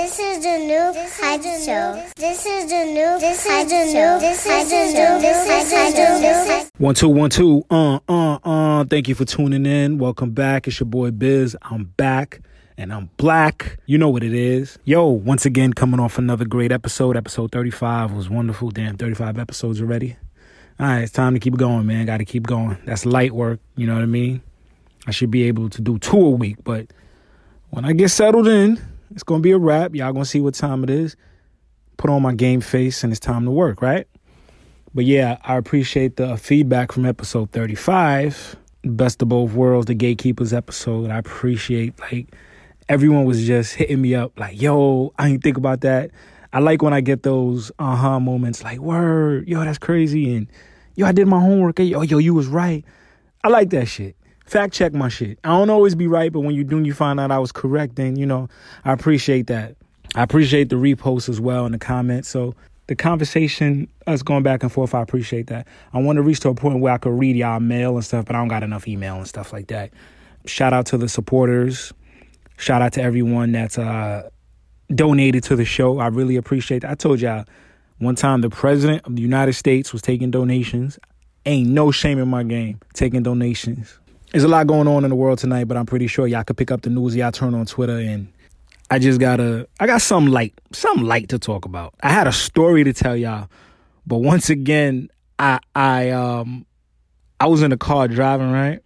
This is the new Hype Show. This is the new This Hype Show. This is the new Hydro One two one two. Uh uh uh. Thank you for tuning in. Welcome back. It's your boy Biz. I'm back and I'm black. You know what it is. Yo, once again coming off another great episode. Episode 35 was wonderful. Damn, 35 episodes already. All right, it's time to keep going, man. Got to keep going. That's light work. You know what I mean? I should be able to do two a week, but when I get settled in, it's gonna be a wrap. Y'all gonna see what time it is. Put on my game face, and it's time to work, right? But yeah, I appreciate the feedback from episode 35, Best of Both Worlds, the Gatekeepers episode. I appreciate like everyone was just hitting me up, like, yo, I didn't think about that. I like when I get those uh-huh moments, like, word, yo, that's crazy, and yo, I did my homework. Yo, yo, you was right. I like that shit fact check my shit. I don't always be right, but when you do, you find out I was correct. Then you know I appreciate that. I appreciate the reposts as well in the comments. So the conversation, us going back and forth, I appreciate that. I want to reach to a point where I could read y'all mail and stuff, but I don't got enough email and stuff like that. Shout out to the supporters. Shout out to everyone that's uh, donated to the show. I really appreciate that. I told y'all one time the president of the United States was taking donations. Ain't no shame in my game taking donations there's a lot going on in the world tonight, but I'm pretty sure y'all could pick up the news. Y'all turn on Twitter and I just gotta I got some light, some light to talk about. I had a story to tell y'all, but once again, I I um I was in the car driving, right?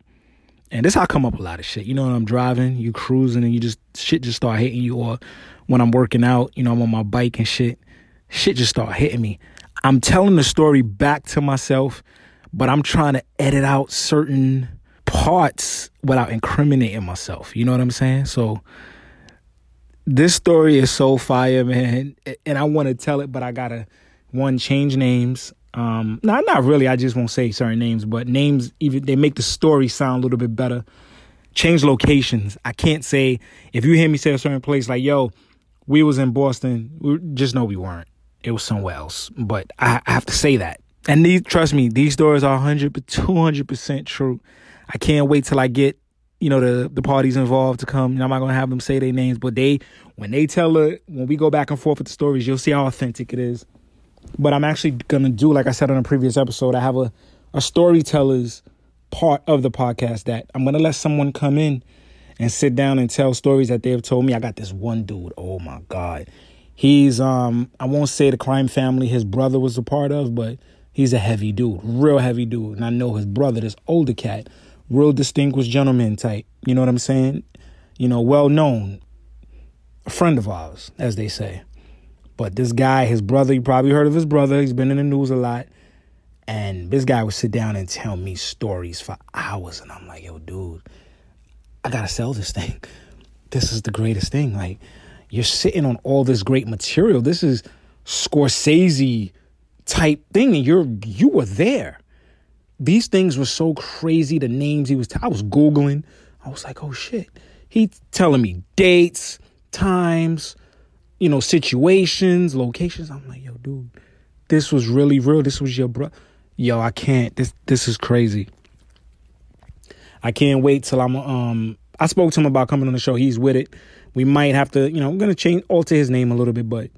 And this how I come up a lot of shit. You know when I'm driving, you cruising and you just shit just start hitting you or when I'm working out, you know, I'm on my bike and shit, shit just start hitting me. I'm telling the story back to myself, but I'm trying to edit out certain parts without incriminating myself. You know what I'm saying? So this story is so fire, man, and I want to tell it, but I gotta one change names. Um, no, not really. I just won't say certain names, but names even they make the story sound a little bit better. Change locations. I can't say if you hear me say a certain place like, "Yo, we was in Boston," we just know we weren't. It was somewhere else. But I, I have to say that. And these, trust me, these stories are 100, 200 percent true. I can't wait till I get you know the the parties involved to come. You know, I'm not gonna have them say their names, but they when they tell it when we go back and forth with the stories, you'll see how authentic it is. But I'm actually gonna do like I said on a previous episode. I have a a storyteller's part of the podcast that I'm gonna let someone come in and sit down and tell stories that they've told me. I got this one dude. Oh my god, he's um I won't say the crime family his brother was a part of, but he's a heavy dude, real heavy dude, and I know his brother, this older cat real distinguished gentleman type. You know what I'm saying? You know, well known, a friend of ours, as they say. But this guy, his brother, you probably heard of his brother. He's been in the news a lot. And this guy would sit down and tell me stories for hours. And I'm like, yo, dude, I got to sell this thing. This is the greatest thing. Like, you're sitting on all this great material. This is Scorsese type thing. And you're, you were there these things were so crazy. The names he was, t- I was Googling. I was like, oh shit. He telling me dates, times, you know, situations, locations. I'm like, yo, dude, this was really real. This was your bro. Yo, I can't. This this is crazy. I can't wait till I'm um I spoke to him about coming on the show. He's with it. We might have to, you know, I'm gonna change alter his name a little bit, but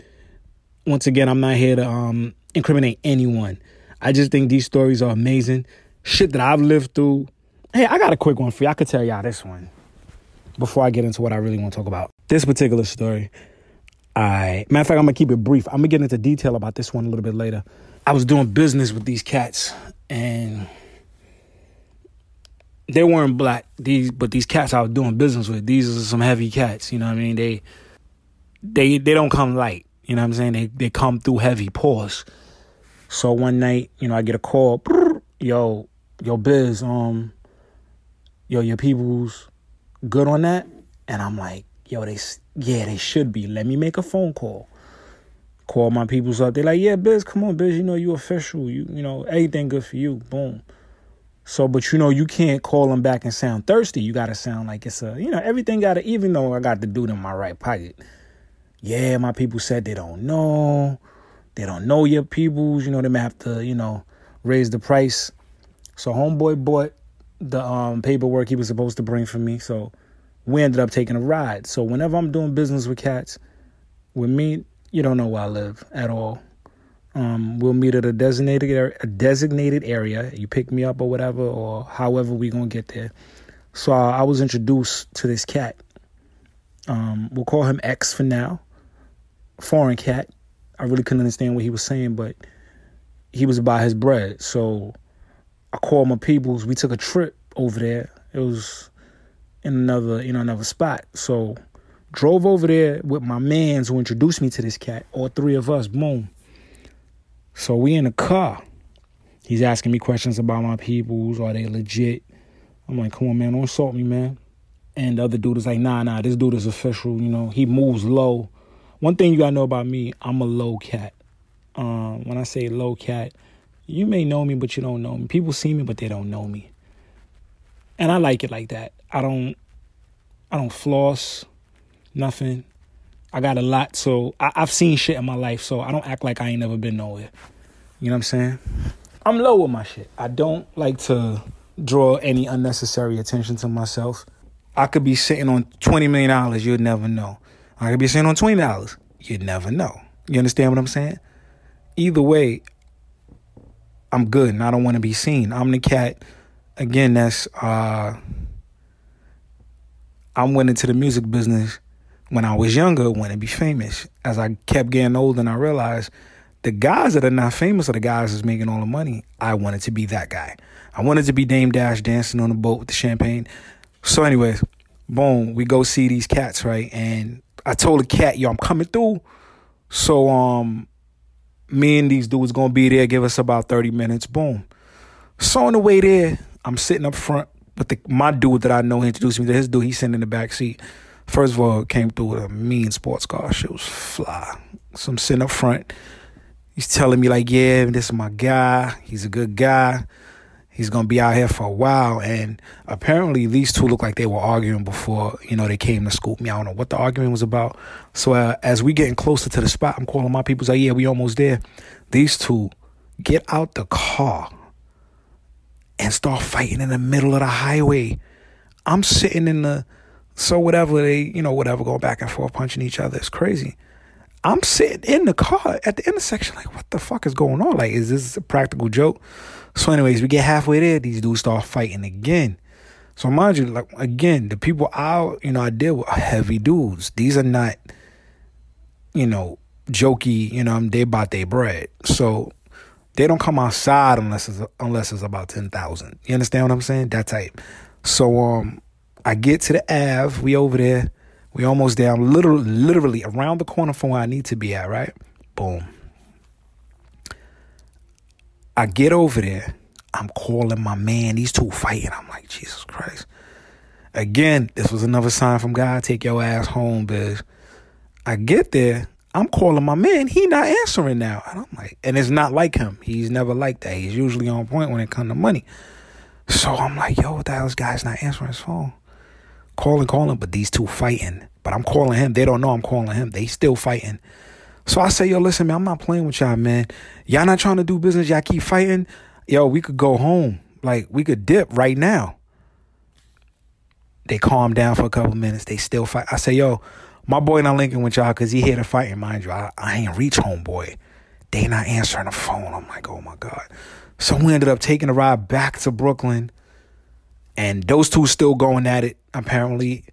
once again, I'm not here to um incriminate anyone. I just think these stories are amazing. Shit that I've lived through. Hey, I got a quick one for you. I could tell y'all this one before I get into what I really want to talk about. This particular story. I matter of fact, I'm gonna keep it brief. I'm gonna get into detail about this one a little bit later. I was doing business with these cats, and they weren't black. These, but these cats I was doing business with, these are some heavy cats. You know what I mean? They, they, they don't come light. You know what I'm saying? They, they come through heavy. Pause. So one night, you know, I get a call, yo, yo, Biz, um, yo, your people's good on that, and I'm like, yo, they, yeah, they should be. Let me make a phone call. Call my people's up. They're like, yeah, Biz, come on, Biz, you know you official. You, you know, anything good for you. Boom. So, but you know, you can't call them back and sound thirsty. You gotta sound like it's a, you know, everything gotta. Even though I got the dude in my right pocket. Yeah, my people said they don't know. They don't know your peoples. You know, they may have to, you know, raise the price. So homeboy bought the um, paperwork he was supposed to bring for me. So we ended up taking a ride. So whenever I'm doing business with cats, With me, you don't know where I live at all. Um, we'll meet at a designated a designated area. You pick me up or whatever, or however we gonna get there. So uh, I was introduced to this cat. Um, we'll call him X for now. Foreign cat. I really couldn't understand what he was saying, but he was about his bread. So I called my peoples. We took a trip over there. It was in another, you know, another spot. So drove over there with my mans who introduced me to this cat. All three of us. Boom. So we in the car. He's asking me questions about my peoples. Are they legit? I'm like, come on, man, don't insult me, man. And the other dude is like, nah, nah, this dude is official. You know, he moves low. One thing you gotta know about me, I'm a low cat. Um, when I say low cat, you may know me, but you don't know me. People see me, but they don't know me. And I like it like that. I don't, I don't floss, nothing. I got a lot, so I, have seen shit in my life, so I don't act like I ain't never been nowhere. You know what I'm saying? I'm low with my shit. I don't like to draw any unnecessary attention to myself. I could be sitting on $20 million, you'd never know. I could be sitting on $20, you'd never know. You understand what I'm saying? Either way, I'm good and I don't want to be seen. I'm the cat, again, that's, uh, I went into the music business when I was younger, want to be famous. As I kept getting older and I realized the guys that are not famous are the guys that's making all the money. I wanted to be that guy. I wanted to be Dame Dash dancing on the boat with the champagne. So, anyways, boom, we go see these cats, right? And I told the cat, yo, I'm coming through. So, um, me and these dudes gonna be there, give us about 30 minutes, boom. So on the way there, I'm sitting up front with the, my dude that I know introduced me to his dude, he's sitting in the back seat. First of all, came through with a mean sports car. Shit was fly. So I'm sitting up front. He's telling me like, yeah, this is my guy. He's a good guy. He's gonna be out here for a while. And apparently, these two look like they were arguing before you know they came to scoop me. I don't know what the argument was about. So uh, as we getting closer to the spot, I'm calling my people. Like, yeah, we almost there. These two get out the car and start fighting in the middle of the highway. I'm sitting in the so whatever they, you know, whatever, going back and forth, punching each other. It's crazy. I'm sitting in the car at the intersection, like, what the fuck is going on? Like, is this a practical joke? So, anyways, we get halfway there, these dudes start fighting again. So mind you, like again, the people I you know I deal with are heavy dudes. These are not, you know, jokey. You know, they bought their bread. So they don't come outside unless it's unless it's about ten thousand. You understand what I'm saying? That type. So um, I get to the Ave. We over there. We almost there. I'm literally, literally around the corner from where I need to be at. Right? Boom. I get over there. I'm calling my man. These two fighting. I'm like, Jesus Christ. Again, this was another sign from God. Take your ass home, bitch. I get there. I'm calling my man. He not answering now. And I'm like, and it's not like him. He's never like that. He's usually on point when it comes to money. So I'm like, yo, what the hell? This guy's not answering his phone calling, calling, but these two fighting. But I'm calling him. They don't know I'm calling him. They still fighting. So I say, yo, listen, man, I'm not playing with y'all, man. Y'all not trying to do business. Y'all keep fighting. Yo, we could go home. Like, we could dip right now. They calm down for a couple minutes. They still fight. I say, yo, my boy not linking with y'all because he here to fight. And mind you, I, I ain't reach homeboy. They not answering the phone. I'm like, oh my God. So we ended up taking a ride back to Brooklyn. And those two still going at it apparently.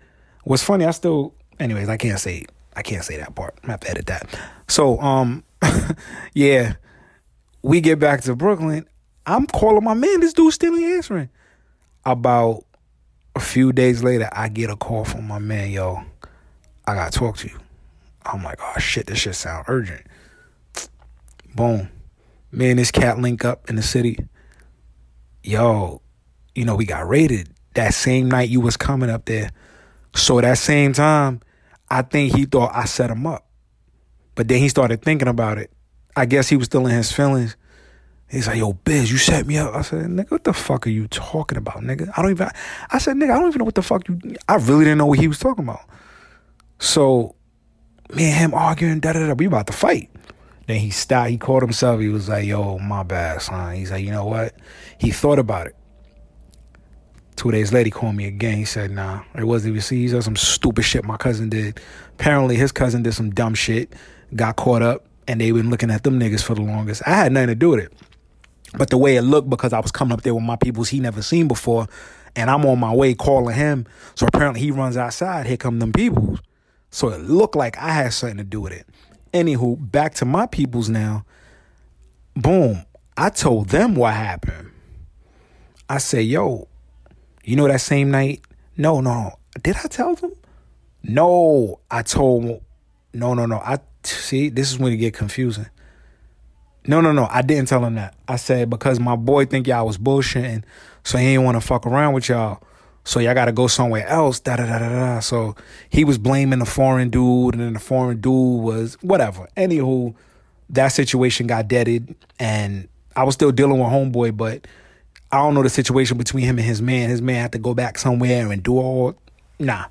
What's funny, I still anyways, I can't say I can't say that part. I have to edit that. So um yeah. We get back to Brooklyn. I'm calling my man. This dude still answering. About a few days later, I get a call from my man, yo, I gotta talk to you. I'm like, oh shit, this shit sound urgent. Boom. Me and this cat link up in the city. Yo, you know, we got raided that same night you was coming up there. So that same time, I think he thought I set him up. But then he started thinking about it. I guess he was still in his feelings. He's like, yo, Biz, you set me up. I said, nigga, what the fuck are you talking about, nigga? I don't even, I said, nigga, I don't even know what the fuck you, I really didn't know what he was talking about. So, me and him arguing, da da da, we about to fight. Then he stopped, he called himself, he was like, yo, my bad, son. He's like, you know what? He thought about it. Two days later, he called me again. He said, nah, it wasn't even see. He said some stupid shit my cousin did. Apparently, his cousin did some dumb shit, got caught up, and they been looking at them niggas for the longest. I had nothing to do with it. But the way it looked, because I was coming up there with my peoples he never seen before, and I'm on my way calling him. So apparently he runs outside. Here come them peoples. So it looked like I had something to do with it. Anywho, back to my peoples now. Boom. I told them what happened. I said, yo, you know that same night? No, no. Did I tell them? No, I told no, no, no. I see this is when it get confusing. No, no, no. I didn't tell him that. I said because my boy think y'all was bullshitting, so he ain't want to fuck around with y'all. So y'all got to go somewhere else. Da da da da da. So he was blaming the foreign dude, and then the foreign dude was whatever. Anywho, that situation got deaded, and I was still dealing with homeboy, but I don't know the situation between him and his man. His man had to go back somewhere and do all. Nah,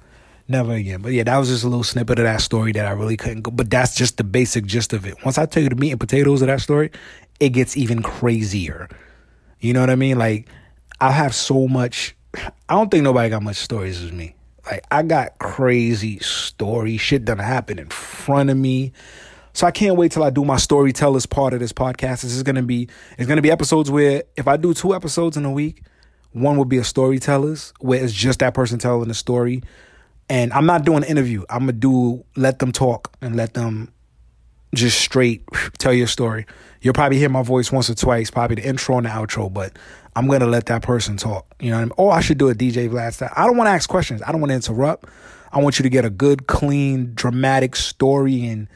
never again. But yeah, that was just a little snippet of that story that I really couldn't go. But that's just the basic gist of it. Once I tell you the meat and potatoes of that story, it gets even crazier. You know what I mean? Like I have so much. I don't think nobody got much stories as me. Like I got crazy story shit that happened in front of me. So I can't wait till I do my storytellers part of this podcast. This is gonna be it's gonna be episodes where if I do two episodes in a week, one will be a storytellers where it's just that person telling the story. And I'm not doing an interview. I'm gonna do let them talk and let them just straight tell your story. You'll probably hear my voice once or twice, probably the intro and the outro, but I'm gonna let that person talk. You know what I mean? Or I should do a DJ Vlad style. I don't want to ask questions. I don't want to interrupt. I want you to get a good, clean, dramatic story and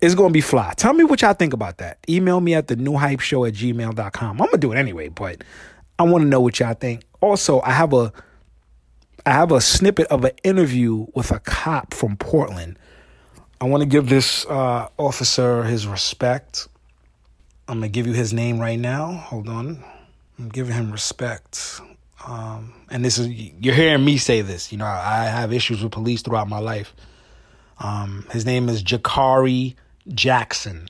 it's gonna be fly. Tell me what y'all think about that. Email me at the new hype show at gmail.com. I'm gonna do it anyway, but I wanna know what y'all think. Also, I have a I have a snippet of an interview with a cop from Portland. I want to give this uh, officer his respect. I'm gonna give you his name right now. Hold on, I'm giving him respect. Um, and this is you're hearing me say this. You know, I have issues with police throughout my life. Um, his name is Jakhary Jackson.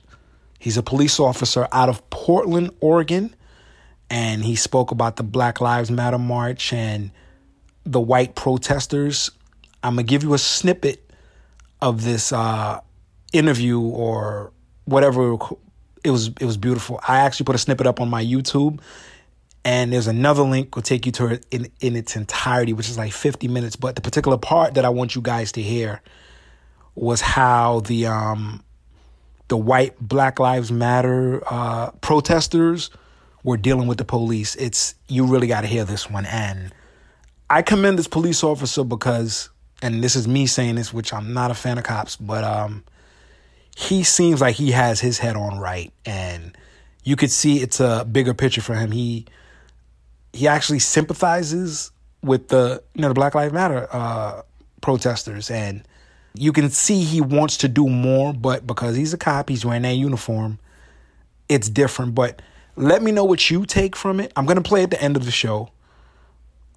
He's a police officer out of Portland, Oregon, and he spoke about the Black Lives Matter march and the white protesters. I'm gonna give you a snippet of this uh, interview or whatever. It was it was beautiful. I actually put a snippet up on my YouTube, and there's another link will take you to it in in its entirety, which is like 50 minutes. But the particular part that I want you guys to hear was how the um the white Black Lives Matter uh, protesters were dealing with the police. It's you really got to hear this one and I commend this police officer because, and this is me saying this, which I'm not a fan of cops, but um, he seems like he has his head on right, and you could see it's a bigger picture for him. He he actually sympathizes with the you know the Black Lives Matter uh, protesters, and you can see he wants to do more, but because he's a cop, he's wearing that uniform. It's different, but let me know what you take from it. I'm gonna play at the end of the show.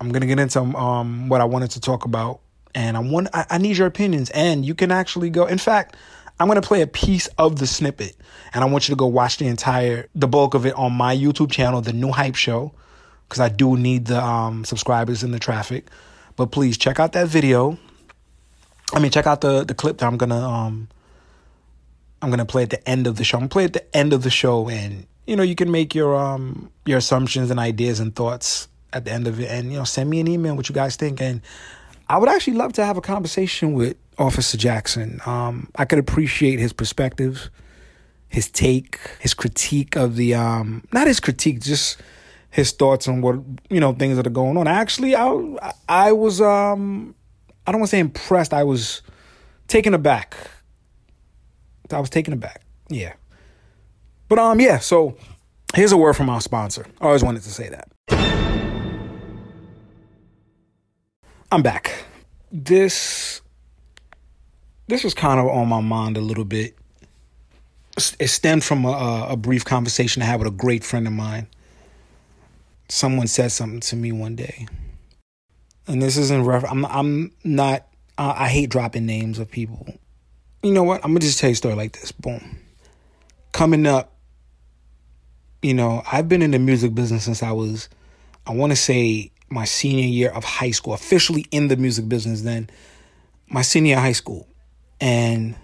I'm gonna get into um, what I wanted to talk about, and I want I, I need your opinions. And you can actually go. In fact, I'm gonna play a piece of the snippet, and I want you to go watch the entire, the bulk of it on my YouTube channel, The New Hype Show, because I do need the um, subscribers and the traffic. But please check out that video. I mean, check out the the clip that I'm gonna um I'm gonna play at the end of the show. I'm gonna play at the end of the show, and you know you can make your um your assumptions and ideas and thoughts at the end of it, and you know send me an email what you guys think, and I would actually love to have a conversation with Officer Jackson. Um, I could appreciate his perspective, his take, his critique of the um not his critique, just his thoughts on what you know things that are going on. Actually, I I was um I don't want to say impressed. I was taken aback. I was taken aback. Yeah. But um yeah, so here's a word from our sponsor. I always wanted to say that. I'm back. This this was kind of on my mind a little bit. It stemmed from a, a brief conversation I had with a great friend of mine. Someone said something to me one day and this isn't rough. I'm I'm not. Uh, I hate dropping names of people. You know what? I'm gonna just tell you a story like this. Boom. Coming up, you know, I've been in the music business since I was, I want to say my senior year of high school, officially in the music business then, my senior high school. And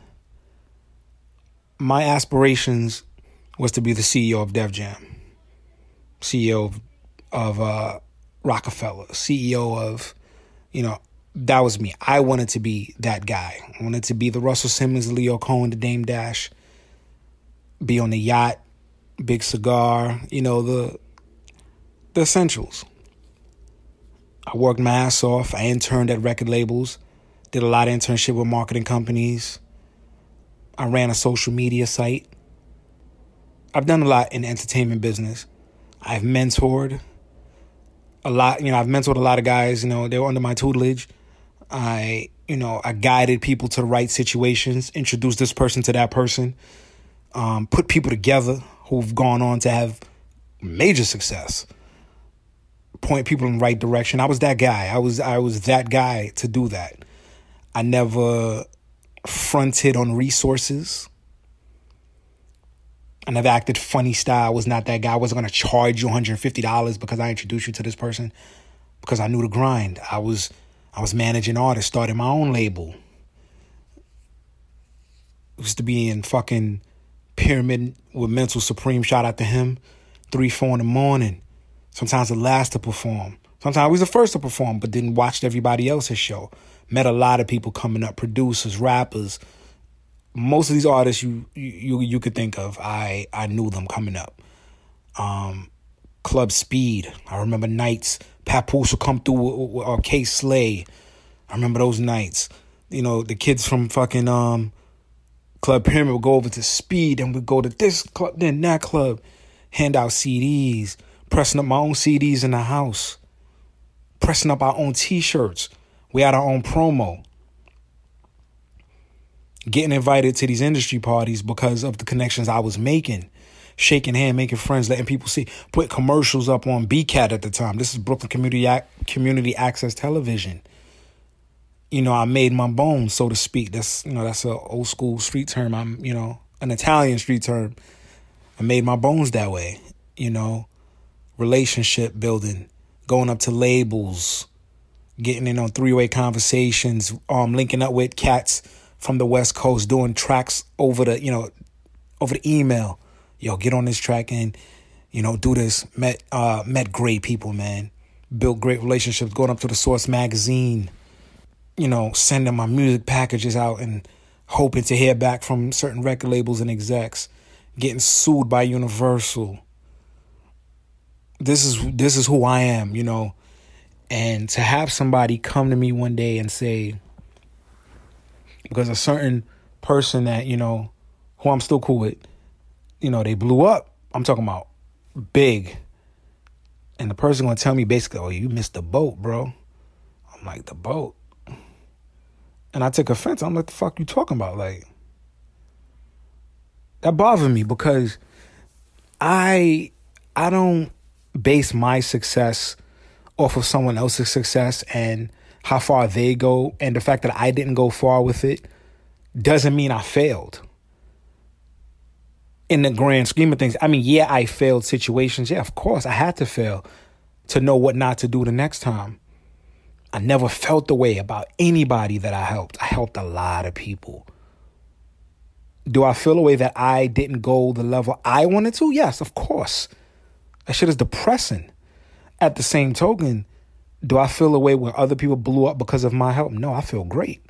my aspirations was to be the CEO of Def Jam, CEO of, of uh, Roc-A-Fella, CEO of, you know, that was me. I wanted to be that guy. I wanted to be the Russell Simmons, Lyor Cohen, the Dame Dash, be on the yacht, big cigar, you know, the the essentials. I worked my ass off. I interned at record labels, did a lot of internship with marketing companies. I ran a social media site. I've done a lot in entertainment business. I've mentored a lot, you know, I've mentored a lot of guys, you know, they were under my tutelage. I, you know, I guided people to the right situations, introduced this person to that person, um, put people together who've gone on to have major success, point people in the right direction. I was that guy. I was I was that guy to do that. I never fronted on resources. I never acted funny style. I was not that guy. I wasn't gonna charge you $150 because I introduced you to this person because I knew the grind. I was I was managing artists, started my own label. Used to be in fucking Pyramid with Mental Supreme. Shout out to him. Three, four in the morning. Sometimes the last to perform. Sometimes I was the first to perform, but didn't watch everybody else's show. Met a lot of people coming up, producers, rappers. Most of these artists you you you could think of, I I knew them coming up. Um, Club Speed. I remember nights. Papoose would come through or Kay Slay. I remember those nights. You know, the kids from fucking um Club Pyramid would go over to Speed and we'd go to this club, then that club, hand out CDs, pressing up my own CDs in the house, pressing up our own t shirts. We had our own promo. Getting invited to these industry parties because of the connections I was making. Shaking hand, making friends, letting people see. Put commercials up on BCAT at the time. This is Brooklyn Community Community Access Television you know, I made my bones, so to speak. That's you know, that's an old school street term. I'm, you know, an Italian street term. I made my bones that way, you know, relationship building, going up to labels, getting in on three way conversations, um, linking up with cats from the West Coast, doing tracks over the, you know, over the email. Yo, get on this track and, you know, do this. Met uh met great people, man. Built great relationships, going up to the Source magazine you know, sending my music packages out and hoping to hear back from certain record labels and execs, getting sued by Universal. This is this is who I am, you know. And to have somebody come to me one day and say because a certain person that, you know, who I'm still cool with, you know, they blew up. I'm talking about big. And the person gonna tell me basically, oh, you missed the boat, bro. I'm like, the boat? And I took offense. I'm like, the fuck you talking about? Like, that bothered me because I I don't base my success off of someone else's success and how far they go and the fact that I didn't go far with it doesn't mean I failed. In the grand scheme of things, I mean, yeah, I failed situations. Yeah, of course, I had to fail to know what not to do the next time. I never felt the way about anybody that I helped. I helped a lot of people. Do I feel a way that I didn't go the level I wanted to? Yes, of course. That shit is depressing. At the same token, do I feel a way where other people blew up because of my help? No, I feel great.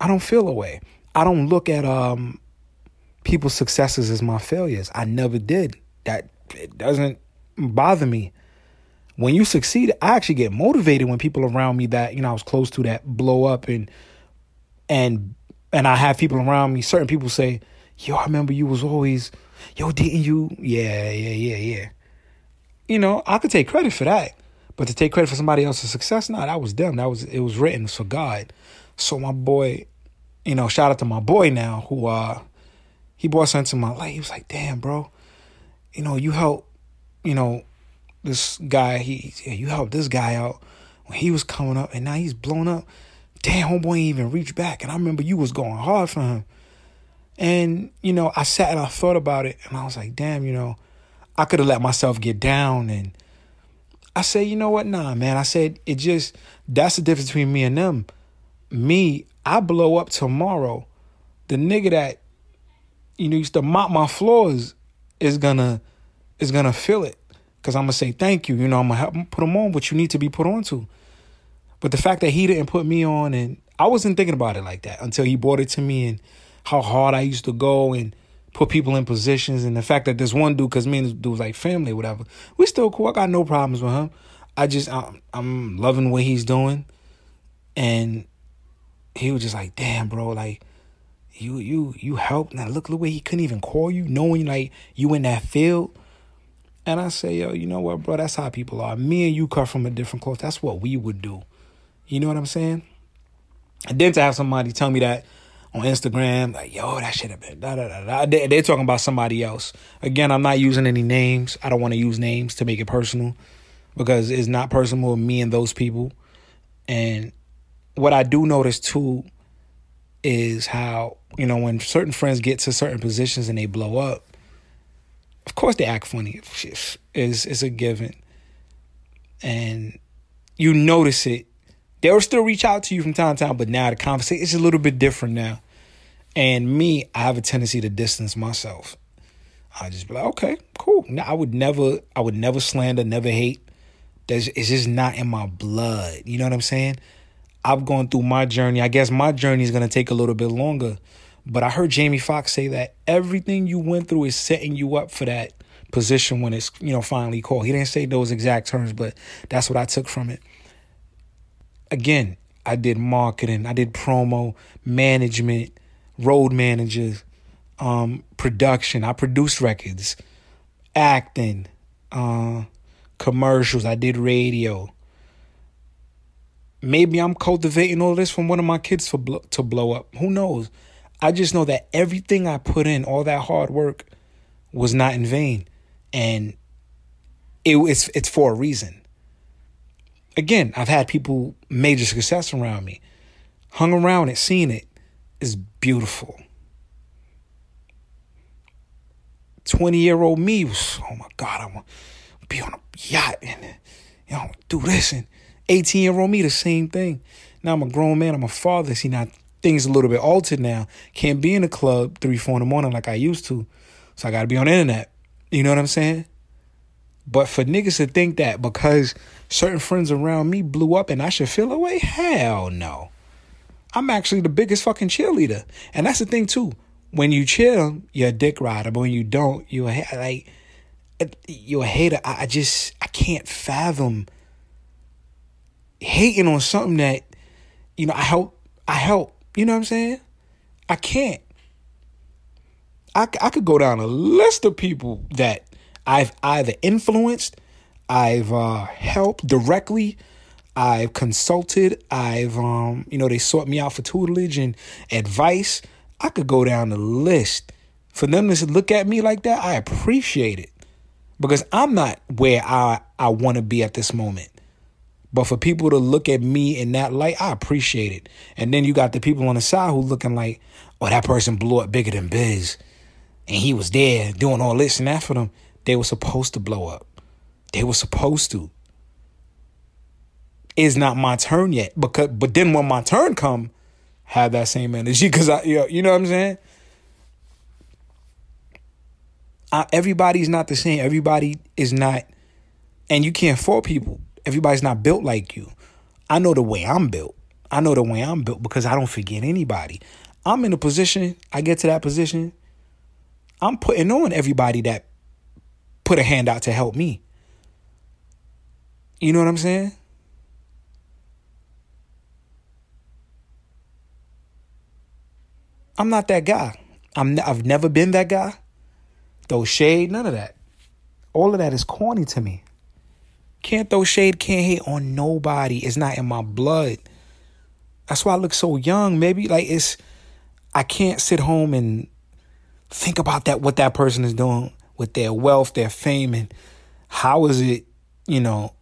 I don't feel a way. I don't look at um people's successes as my failures. I never did. That it doesn't bother me when you succeed, I actually get motivated when people around me that, you know, I was close to that blow up and and and I have people around me, certain people say, Yo, I remember you was always, yo, didn't you? Yeah, yeah, yeah, yeah. You know, I could take credit for that. But to take credit for somebody else's success, no, that was them. That was it was written for God. So my boy, you know, shout out to my boy now who uh he brought something to my life. He was like, damn, bro, you know, you help, you know, this guy, he you helped this guy out when he was coming up, and now he's blown up. Damn, homeboy even reached back, and I remember you was going hard for him. And you know, I sat and I thought about it, and I was like, damn, you know, I could have let myself get down, and I said, you know what? Nah, man. I said, it just, that's the difference between me and them. Me, I blow up tomorrow. The nigga that, you know, used to mop my floors is gonna, is gonna feel it. Cause I'm gonna say thank you. You know, I'm gonna help put him on what you need to be put on to. But the fact that he didn't put me on and I wasn't thinking about it like that until he brought it to me and how hard I used to go and put people in positions and the fact that this one dude, cause me and this dude was like family whatever, we still cool. I got no problems with him. I just I'm, I'm loving what he's doing, and he was just like, damn, bro, like you you you helped. Now look the way he couldn't even call you, knowing like you in that field. And I say, yo, you know what, bro? That's how people are. Me and you cut from a different cloth. That's what we would do. You know what I'm saying? And then to have somebody tell me that on Instagram, like, yo, that should have been da da da. They, they're talking about somebody else. Again, I'm not using any names. I don't want to use names to make it personal because it's not personal with me and those people. And what I do notice too is how, you know, when certain friends get to certain positions and they blow up, of course they act funny. It's, it's a given. And you notice it They'll still reach out to you from time to time, but now the conversation is a little bit different now. And me, I have a tendency to distance myself. I just be like, okay, cool. Now I would never, I would never slander, never hate. There's, it's just not in my blood. You know what I'm saying? I've gone through my journey. I guess my journey is gonna take a little bit longer. But I heard Jamie Foxx say that everything you went through is setting you up for that position when it's you know finally called. He didn't say those exact terms, but that's what I took from it again, I did marketing, I did promo, management, road managers, um, production. I produced records, acting, uh, commercials. I did radio. Maybe I'm cultivating all this from one of my kids for to blow up. Who knows? I just know that everything I put in, all that hard work, was not in vain, and it, it's it's for a reason again, I've had people major success around me, hung around it, seen it. It's beautiful. 20 year old me was, oh my God, I want to be on a yacht and, you know, do this. And 18 year old me, the same thing. Now I'm a grown man, I'm a father. See, now things a little bit altered now. Can't be in a club three, four in the morning like I used to. So I got to be on the internet. You know what I'm saying? But for niggas to think that because certain friends around me blew up and I should feel away, hell no. I'm actually the biggest fucking cheerleader. And that's the thing too. When you chill, you're a dick rider. But when you don't, you're a, like you're a hater. I, I just I can't fathom hating on something that you know I help I help. You know what I'm saying? I can't. I, I could go down a list of people that I've either influenced, I've uh, helped directly, I've consulted, I've um, you know, they sought me out for tutelage and advice. I could go down the list. For them to look at me like that, I appreciate it. Because I'm not where I, I want to be at this moment. But for people to look at me in that light, I appreciate it. And then you got the people on the side who looking like, oh, that person blew up bigger than Biz. And he was there doing all this and that for them. They were supposed to blow up. They were supposed to. It's not my turn yet. Because but then when my turn come, have that same energy. Cause I you know, what I'm saying? I, everybody's not the same. Everybody is not, and you can't fault people. Everybody's not built like you. I know the way I'm built. I know the way I'm built because I don't forget anybody. I'm in a position, I get to that position, I'm putting on everybody that put a hand out to help me. You know what I'm saying? I'm not that guy. I'm I've never been that guy. Throw shade, none of that. All of that is corny to me. Can't throw shade, can't hate on nobody. It's not in my blood. That's why I look so young. Maybe like it's I can't sit home and think about that what that person is doing with their wealth, their fame, and how is it, you know?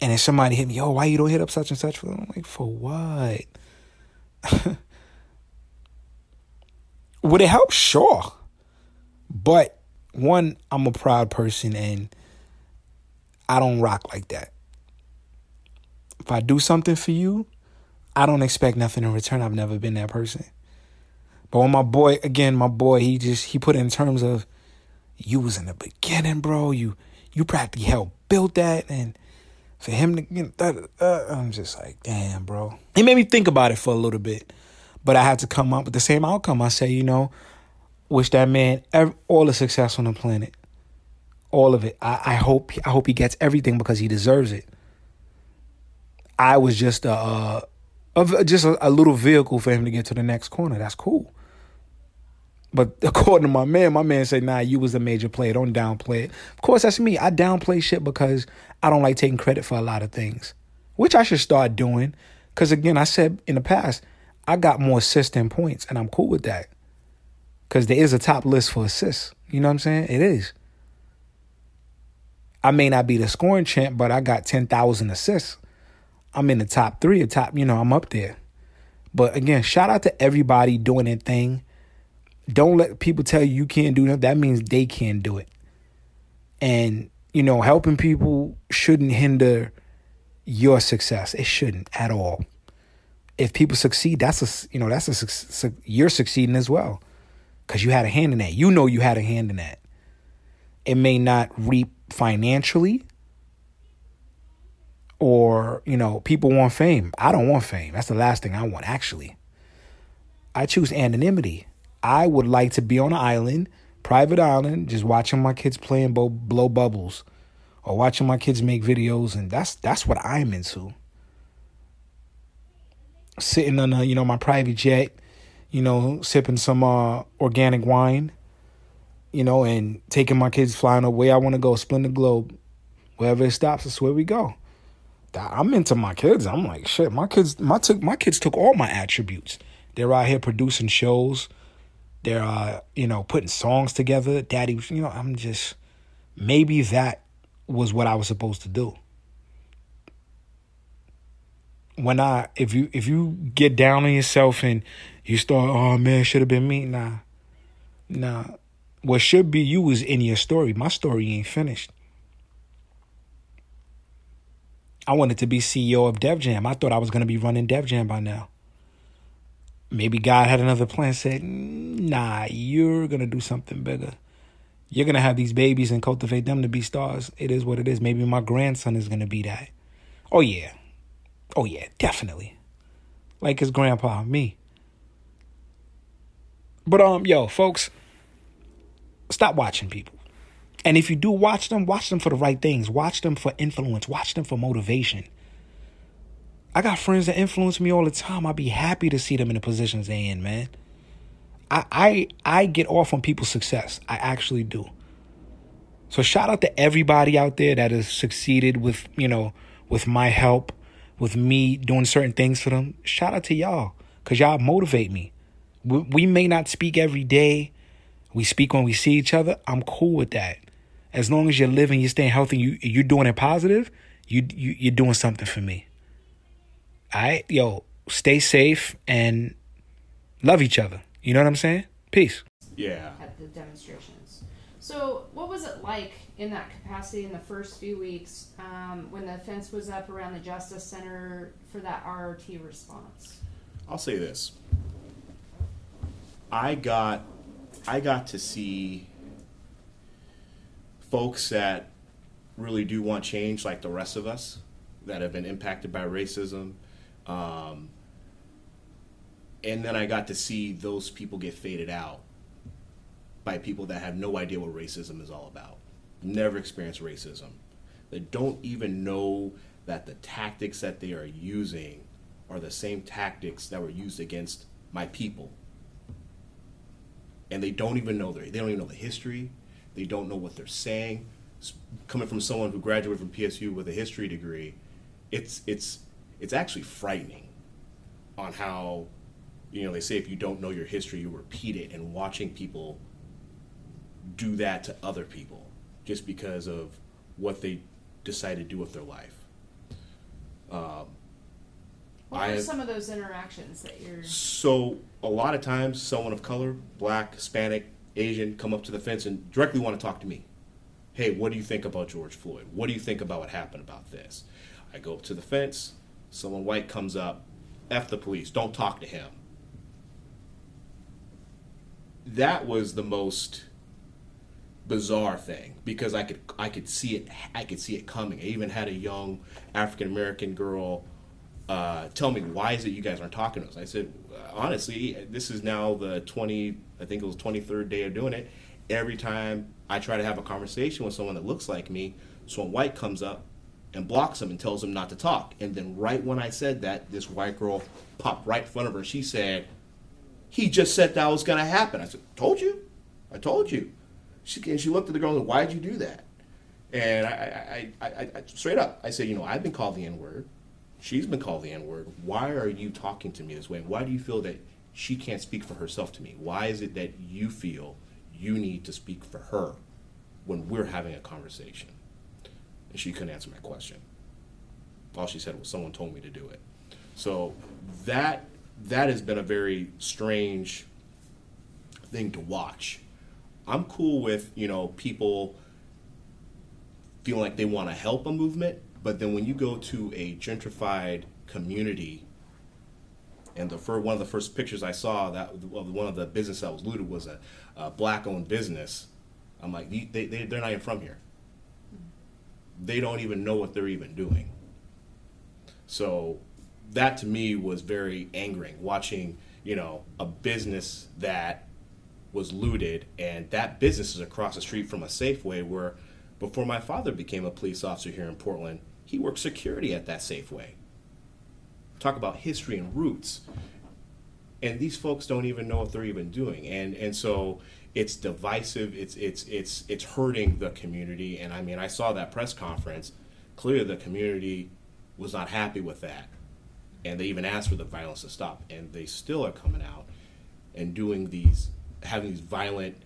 And if somebody hit me, yo, why you don't hit up such and such? For I'm like, for what? Would it help? Sure. But one, I'm a proud person and I don't rock like that. If I do something for you, I don't expect nothing in return. I've never been that person. But when my boy, again, my boy, he just he put in terms of you was in the beginning, bro. You you practically helped build that, and for him to get know, uh, I'm just like, damn, bro. He made me think about it for a little bit, but I had to come up with the same outcome. I say, you know, wish that man every, all the success on the planet, all of it. I, I hope I hope he gets everything because he deserves it. I was just a, a, a just a, a little vehicle for him to get to the next corner. That's cool. But according to my man, my man said, nah, you was a major player. Don't downplay it. Of course, that's me. I downplay shit because I don't like taking credit for a lot of things, which I should start doing. Because again, I said in the past, I got more assists than points, and I'm cool with that. Because there is a top list for assists. You know what I'm saying? It is. I may not be the scoring champ, but I got 10,000 assists. I'm in the top three, the top, you know, I'm up there. But again, shout out to everybody doing their thing don't let people tell you you can't do that. That means they can't do it. And, you know, helping people shouldn't hinder your success. It shouldn't at all. If people succeed, that's a, you know, that's a, you're succeeding as well. Because you had a hand in that. You know you had a hand in that. It may not reap financially or, you know, people want fame. I don't want fame. That's the last thing I want, actually. I choose anonymity. I would like to be on an island, private island, just watching my kids play and blow, bubbles, or watching my kids make videos, and that's that's what I'm into. Sitting on a, you know my private jet, you know, sipping some uh, organic wine, you know, and taking my kids flying away I want to go, spin the globe, wherever it stops, that's where we go. I'm into my kids. I'm like shit. My kids, my took my kids took all my attributes. They're out here producing shows they're uh, you know, putting songs together. Daddy, you know, I'm just maybe that was what I was supposed to do. When I if you if you get down on yourself and you start, oh man, should have been me, nah. Nah. What should be you is in your story. My story ain't finished. I wanted to be CEO of Def Jam. I thought I was gonna be running Def Jam by now maybe God had another plan, said, nah, you're going to do something bigger. You're going to have these babies and cultivate them to be stars. It is what it is. Maybe my grandson is going to be that. Oh, yeah. Oh, yeah, definitely. Like his grandpa, me. But, um, yo, folks, stop watching people. And if you do watch them, watch them for the right things. Watch them for influence. Watch them for motivation. I got friends that influence me all the time. I'd be happy to see them in the positions they in, man. I I I get off on people's success. I actually do. So shout out to everybody out there that has succeeded with, you know, with my help, with me doing certain things for them. Shout out to y'all cuz y'all motivate me. We, we may not speak every day. We speak when we see each other. I'm cool with that. As long as you're living, you're staying healthy, you you're doing it positive, you, you you're doing something for me. I yo, stay safe and love each other. You know what I'm saying? Peace. Yeah. At the demonstrations. So, what was it like in that capacity in the first few weeks um, when the fence was up around the Justice Center for that RRT response? I'll say this. I got, I got to see folks that really do want change, like the rest of us, that have been impacted by racism, um, and then I got to see those people get faded out by people that have no idea what racism is all about, never experienced racism, that don't even know that the tactics that they are using are the same tactics that were used against my people. And they don't even know their, they don't even know the history. They don't know what they're saying. Coming from someone who graduated from PSU with a history degree, it's it's it's actually frightening on how you know they say if you don't know your history you repeat it and watching people do that to other people just because of what they decide to do with their life um, what are some of those interactions that you're so a lot of times someone of color black hispanic asian come up to the fence and directly want to talk to me Hey, what do you think about George Floyd? What do you think about what happened about this? I go up to the fence. Someone white comes up. F the police. Don't talk to him. That was the most bizarre thing because I could I could see it I could see it coming. I even had a young African American girl uh, tell me why is it you guys aren't talking to us? I said honestly, this is now the twenty I think it was twenty third day of doing it. Every time I try to have a conversation with someone that looks like me, someone white comes up and blocks him and tells him not to talk. And then right when I said that, this white girl popped right in front of her. She said, "He just said that was going to happen." I said, "Told you, I told you." She and she looked at the girl and said, "Why'd you do that?" And I, I, I, I straight up, I said, "You know, I've been called the N word. She's been called the N word. Why are you talking to me this way? Why do you feel that she can't speak for herself to me? Why is it that you feel you need to speak for her when we're having a conversation?" And she couldn't answer my question. All she said was, "Someone told me to do it." So that that has been a very strange thing to watch I'm cool with you know people feeling like they want to help a movement, but then when you go to a gentrified community, and the first, one of the first pictures I saw that of one of the business that was looted was a, a black-owned business. I'm like, they, they, they're not even from here. They don't even know what they're even doing. So that to me was very angering watching, you know, a business that was looted, and that business is across the street from a Safeway where, before my father became a police officer here in Portland, he worked security at that Safeway. Talk about history and roots. And these folks don't even know what they're even doing. And and so it's divisive, it's it's it's it's hurting the community. And I mean I saw that press conference. Clearly the community was not happy with that. And they even asked for the violence to stop. And they still are coming out and doing these having these violent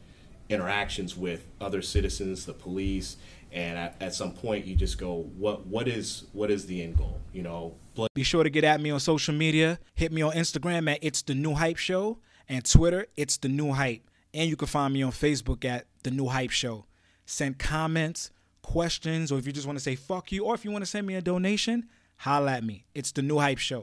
interactions with other citizens, the police, and at, at, some point you just go, what what is what is the end goal? You know. Be sure to get at me on social media. Hit me on Instagram at It's the New Hype Show and Twitter It's the New Hype, and you can find me on Facebook at the New Hype Show. Send comments, questions, or if you just want to say fuck you, or if you want to send me a donation, holla at me. It's the New Hype Show.